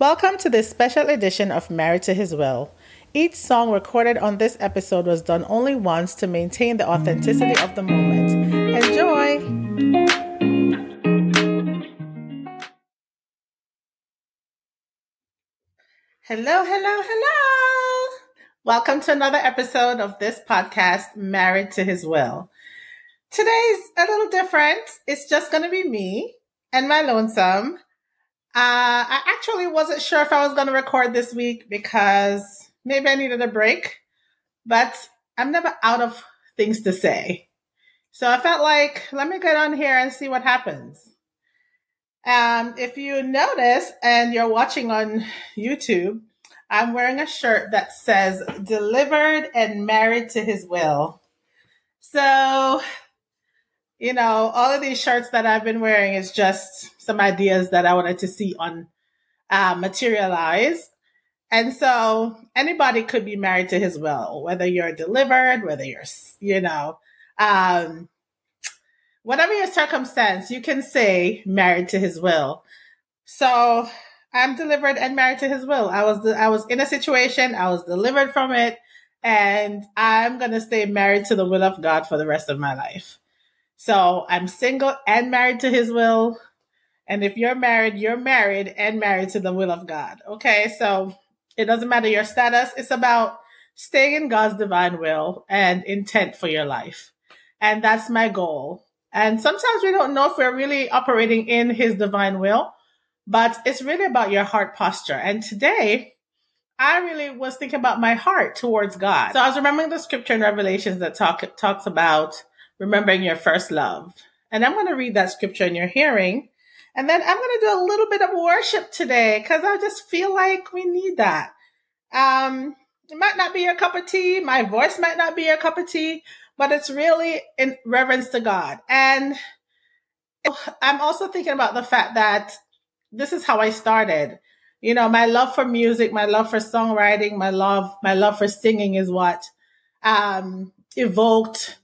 Welcome to this special edition of Married to His Will. Each song recorded on this episode was done only once to maintain the authenticity of the moment. Enjoy! Hello, hello, hello! Welcome to another episode of this podcast, Married to His Will. Today's a little different. It's just going to be me and my lonesome. Uh, I actually wasn't sure if I was going to record this week because maybe I needed a break, but I'm never out of things to say. So I felt like, let me get on here and see what happens. Um, if you notice and you're watching on YouTube, I'm wearing a shirt that says delivered and married to his will. So you know, all of these shirts that I've been wearing is just some ideas that I wanted to see on uh, materialize. And so anybody could be married to his will, whether you're delivered, whether you're, you know, um, whatever your circumstance, you can say married to his will. So I'm delivered and married to his will. I was, I was in a situation, I was delivered from it, and I'm going to stay married to the will of God for the rest of my life. So I'm single and married to his will. And if you're married, you're married and married to the will of God. Okay. So it doesn't matter your status. It's about staying in God's divine will and intent for your life. And that's my goal. And sometimes we don't know if we're really operating in his divine will, but it's really about your heart posture. And today, I really was thinking about my heart towards God. So I was remembering the scripture in Revelations that talk, talks about remembering your first love. And I'm going to read that scripture in your hearing. And then I'm going to do a little bit of worship today because I just feel like we need that. Um, it might not be your cup of tea. My voice might not be your cup of tea, but it's really in reverence to God. And I'm also thinking about the fact that this is how I started. You know, my love for music, my love for songwriting, my love, my love for singing is what, um, evoked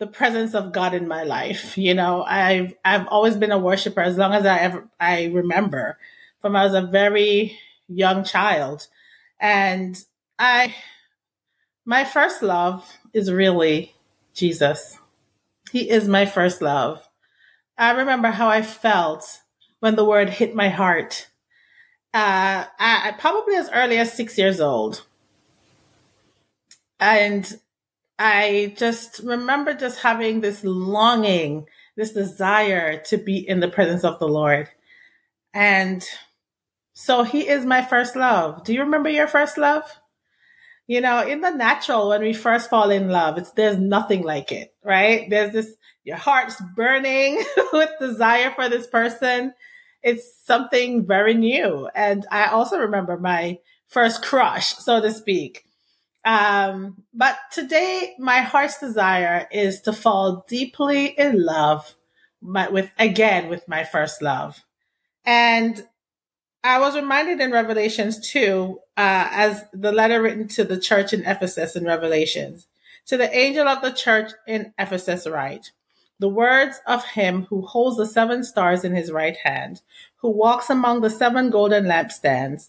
the presence of God in my life. You know, I've I've always been a worshiper as long as I ever I remember from I was a very young child. And I my first love is really Jesus. He is my first love. I remember how I felt when the word hit my heart. Uh, I, probably as early as six years old. And I just remember just having this longing, this desire to be in the presence of the Lord. And so he is my first love. Do you remember your first love? You know, in the natural, when we first fall in love, it's, there's nothing like it, right? There's this, your heart's burning with desire for this person. It's something very new. And I also remember my first crush, so to speak. Um, but today, my heart's desire is to fall deeply in love but with, again, with my first love. And I was reminded in Revelations 2, uh, as the letter written to the church in Ephesus in Revelations, to the angel of the church in Ephesus write, the words of him who holds the seven stars in his right hand, who walks among the seven golden lampstands.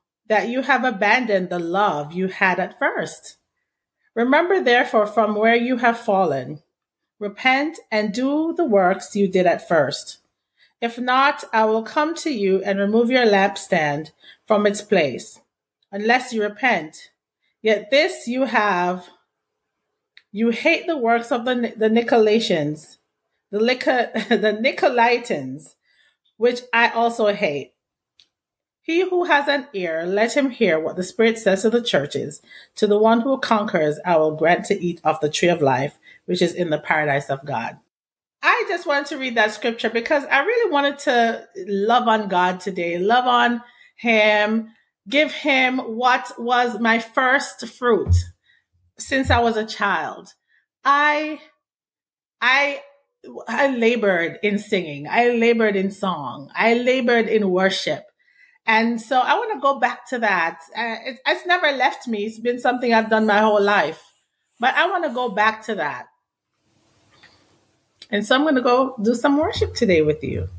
that you have abandoned the love you had at first. Remember therefore from where you have fallen. Repent and do the works you did at first. If not, I will come to you and remove your lampstand from its place, unless you repent. Yet this you have. You hate the works of the, the Nicolaitans, the, the Nicolaitans, which I also hate. He who has an ear, let him hear what the Spirit says to the churches. To the one who conquers, I will grant to eat of the tree of life, which is in the paradise of God. I just wanted to read that scripture because I really wanted to love on God today, love on Him, give him what was my first fruit since I was a child. I, I, I labored in singing. I labored in song. I labored in worship. And so I want to go back to that. Uh, it, it's never left me. It's been something I've done my whole life, but I want to go back to that. And so I'm going to go do some worship today with you.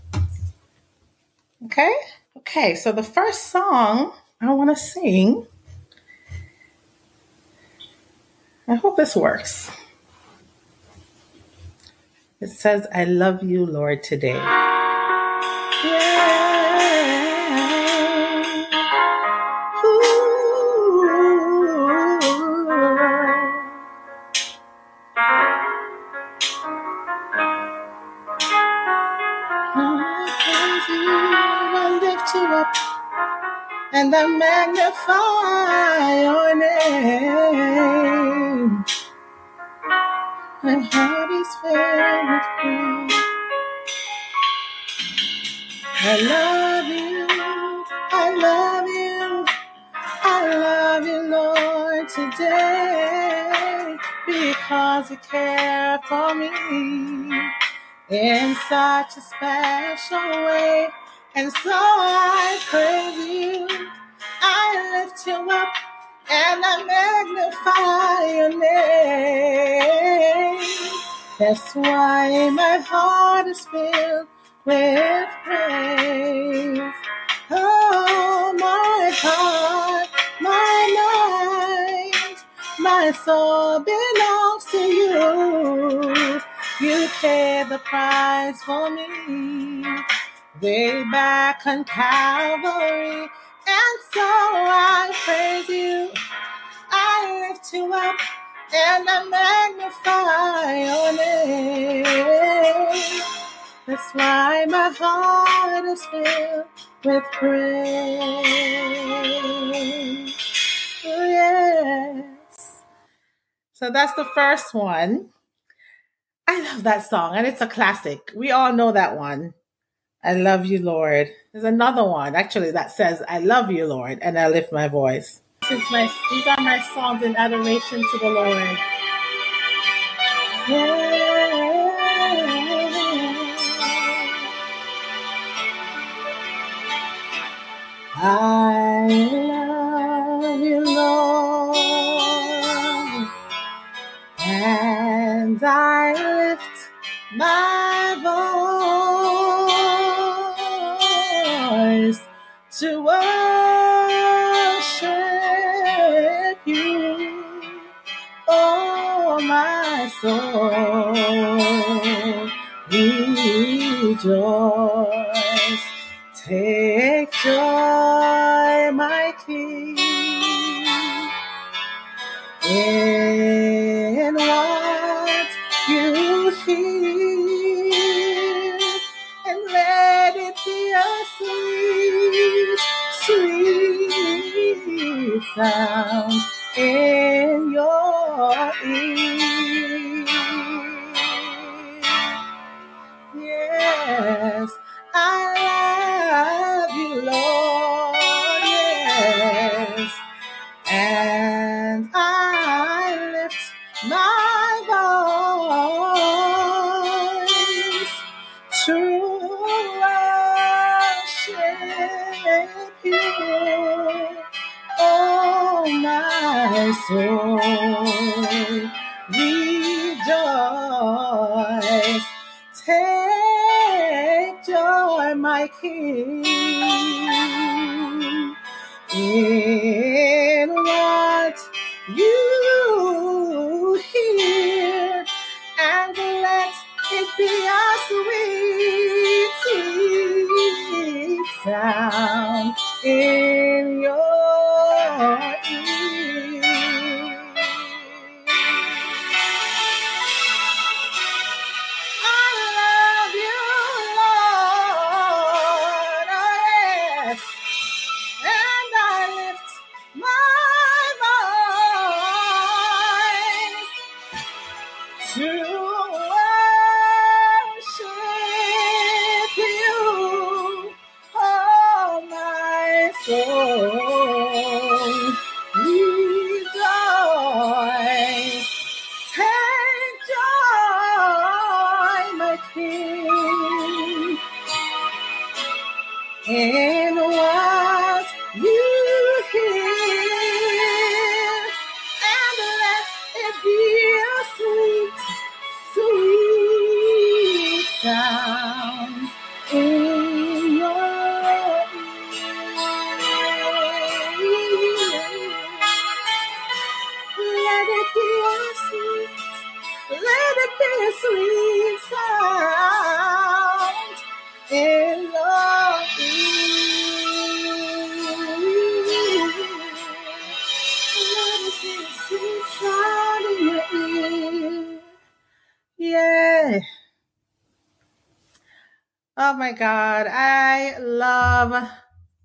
Okay? Okay, so the first song I want to sing, I hope this works. It says, I love you, Lord, today. And I magnify your name. My heart is filled with praise. I love you, I love you, I love you, Lord, today because you care for me in such a special way. And so I praise you, I lift you up, and I magnify your name. That's why my heart is filled with praise. Oh, my heart, my mind, my soul belongs to you. You paid the price for me way back on Calvary. And so I praise you, I lift you up, and I magnify your name. That's why my heart is filled with praise. Oh, yes. So that's the first one. I love that song, and it's a classic. We all know that one. I love you, Lord. There's another one actually that says, I love you, Lord, and I lift my voice. This is my, these are my songs in adoration to the Lord. I love you, Lord, and I lift my my soul, rejoice. Take joy, and I lift my voice to worship you. Oh, my soul,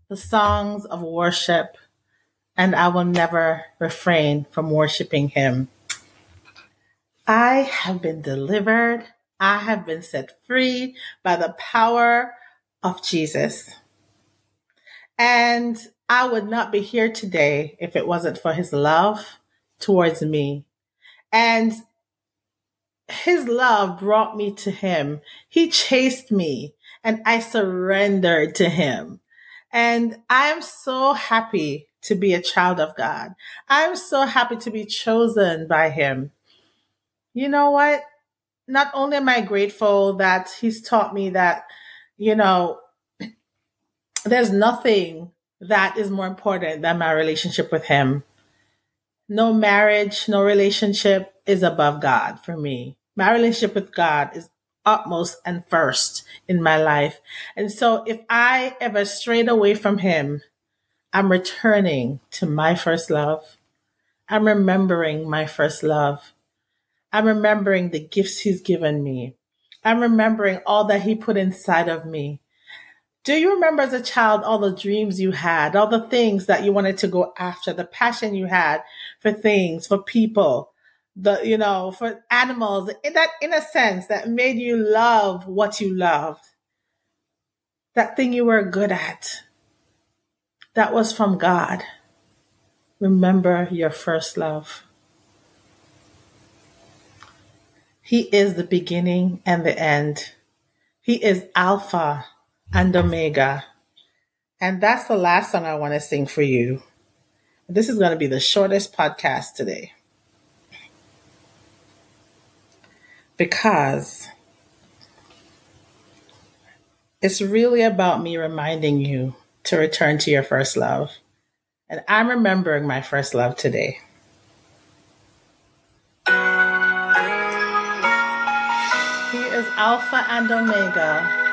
the songs of worship, and I will never refrain from worshiping Him. I have been delivered. I have been set free by the power of Jesus. And I would not be here today if it wasn't for his love towards me. And his love brought me to him. He chased me and I surrendered to him. And I'm so happy to be a child of God. I'm so happy to be chosen by him. You know what? Not only am I grateful that he's taught me that, you know, there's nothing that is more important than my relationship with him. No marriage, no relationship is above God for me. My relationship with God is utmost and first in my life. And so if I ever strayed away from him, I'm returning to my first love. I'm remembering my first love. I'm remembering the gifts he's given me. I'm remembering all that he put inside of me. Do you remember as a child all the dreams you had, all the things that you wanted to go after, the passion you had for things, for people, the, you know, for animals, in that, sense, that made you love what you loved? That thing you were good at. That was from God. Remember your first love. He is the beginning and the end. He is Alpha and Omega. And that's the last song I want to sing for you. This is going to be the shortest podcast today. Because it's really about me reminding you to return to your first love. And I'm remembering my first love today. He is Alpha and Omega.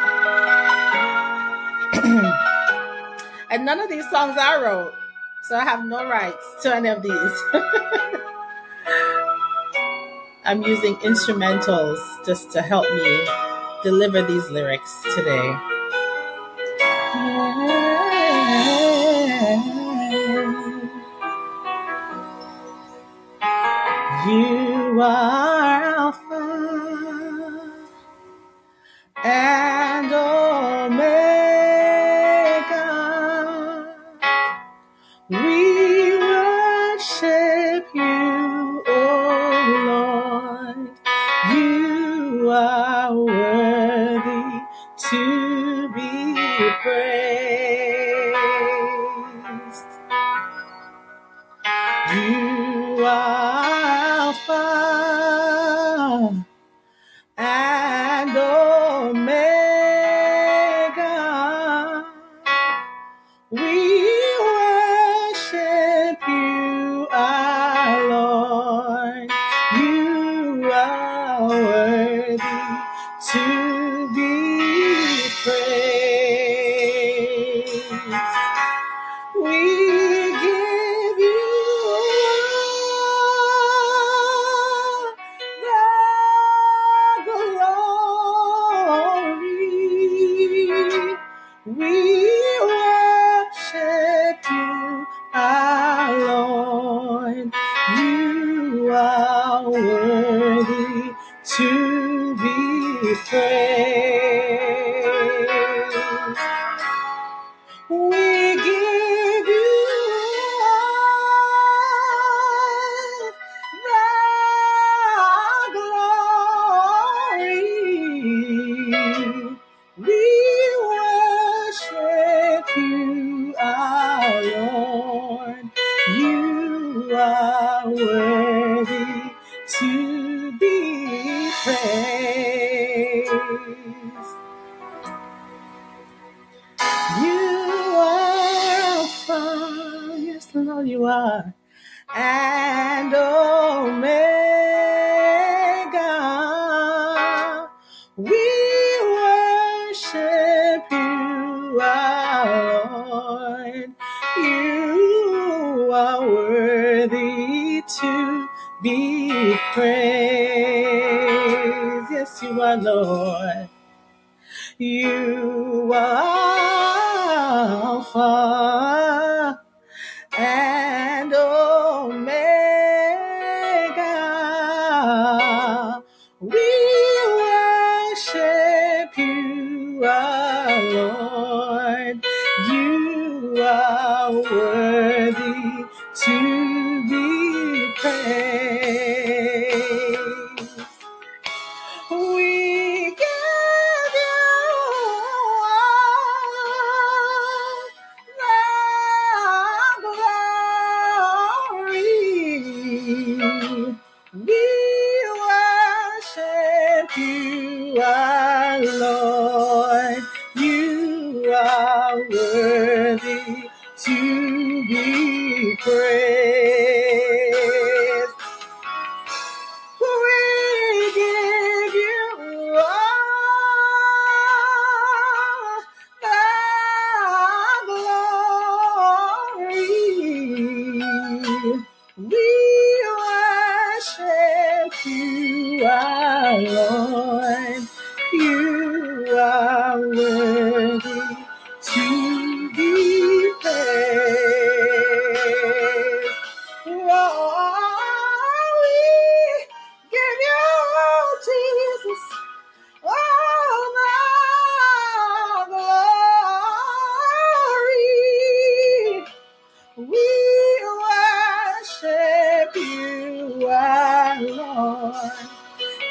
and none of these songs I wrote, so I have no rights to any of these. I'm using instrumentals just to help me deliver these lyrics today. You are Alpha to be praised. You are Alpha, yes, Lord, you are, and Omega. Lord. You are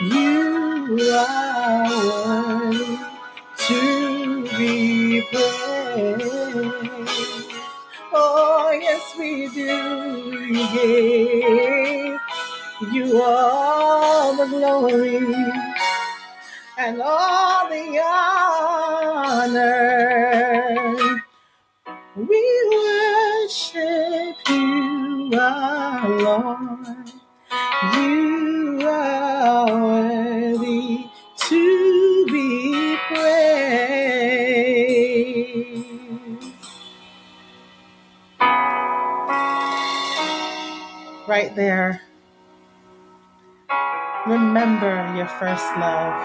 You are worthy to be praised. Oh, yes, we do. Give you all the glory and all the honor. We worship you, our Lord. You Right there. Remember your first love.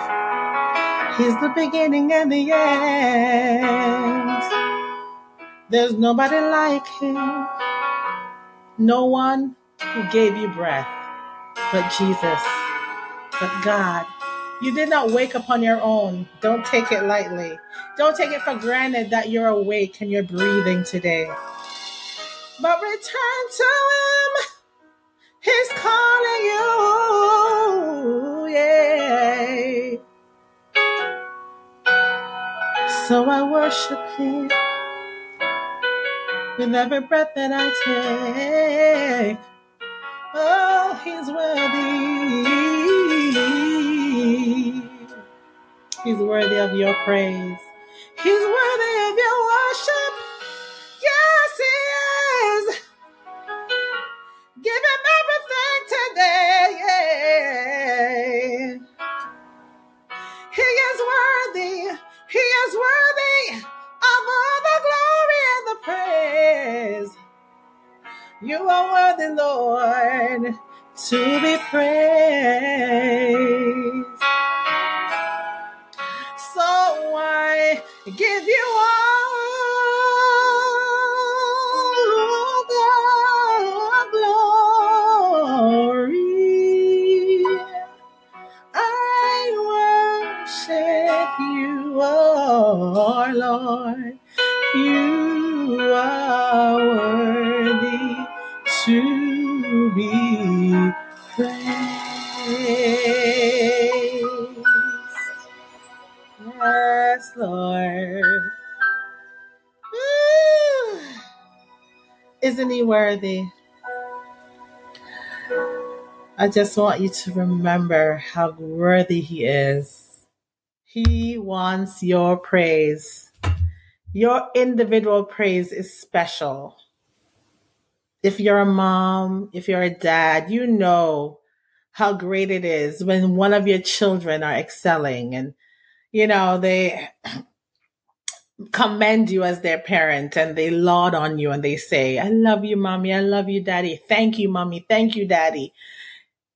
He's the beginning and the end. There's nobody like him. No one who gave you breath but Jesus, but God. You did not wake up on your own. Don't take it lightly. Don't take it for granted that you're awake and you're breathing today. But return to Him. He's calling you. Yeah. So I worship Him with every breath that I take. Oh, He's worthy. He's worthy of your praise. He's worthy You are worthy, Lord, to be praised. Isn't he worthy? I just want you to remember how worthy he is. He wants your praise. Your individual praise is special. If you're a mom, if you're a dad, you know how great it is when one of your children are excelling and you know they commend you as their parent and they laud on you and they say, I love you, mommy. I love you, daddy. Thank you, mommy. Thank you, daddy.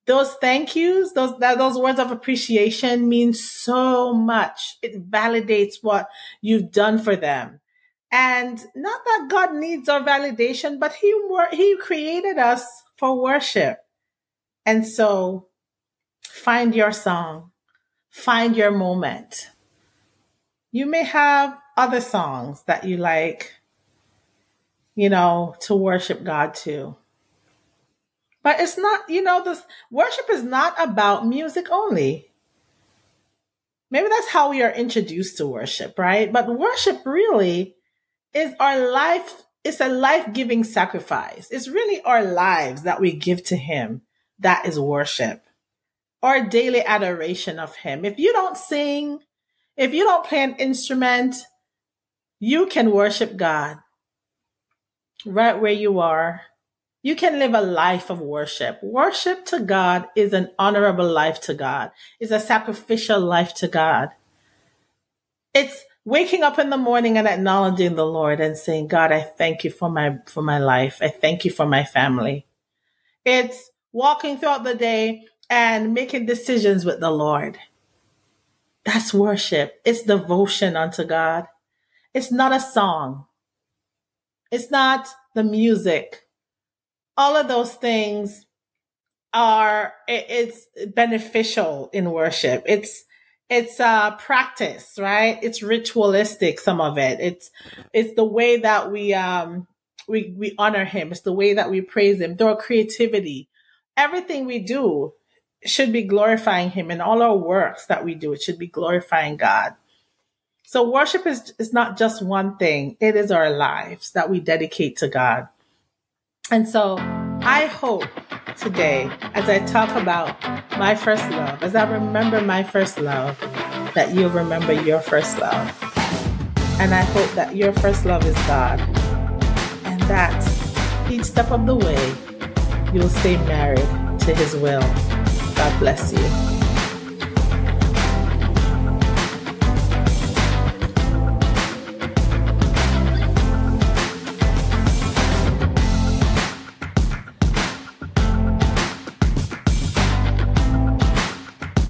Those thank yous, those, that, those words of appreciation mean so much. It validates what you've done for them. And not that God needs our validation, but he, he created us for worship. And so find your song, find your moment. You may have other songs that you like, you know, to worship God to. But it's not, you know, this worship is not about music only. Maybe that's how we are introduced to worship, right? But worship really is our life, it's a life giving sacrifice. It's really our lives that we give to Him. That is worship. Our daily adoration of Him. If you don't sing, if you don't play an instrument, you can worship God right where you are. You can live a life of worship. Worship to God is an honorable life to God. It's a sacrificial life to God. It's waking up in the morning and acknowledging the Lord and saying, God, I thank you for my, for my life. I thank you for my family. It's walking throughout the day and making decisions with the Lord. That's worship. It's devotion unto God. It's not a song. It's not the music. All of those things are, it's beneficial in worship. It's, it's a practice, right? It's ritualistic, some of it. It's, it's the way that we, um, we, we honor him. It's the way that we praise him through our creativity. Everything we do should be glorifying him in all our works that we do. It should be glorifying God. So worship is, is not just one thing. It is our lives that we dedicate to God. And so I hope today, as I talk about my first love, as I remember my first love, that you'll remember your first love. And I hope that your first love is God. And that each step of the way, you'll stay married to his will. God bless you.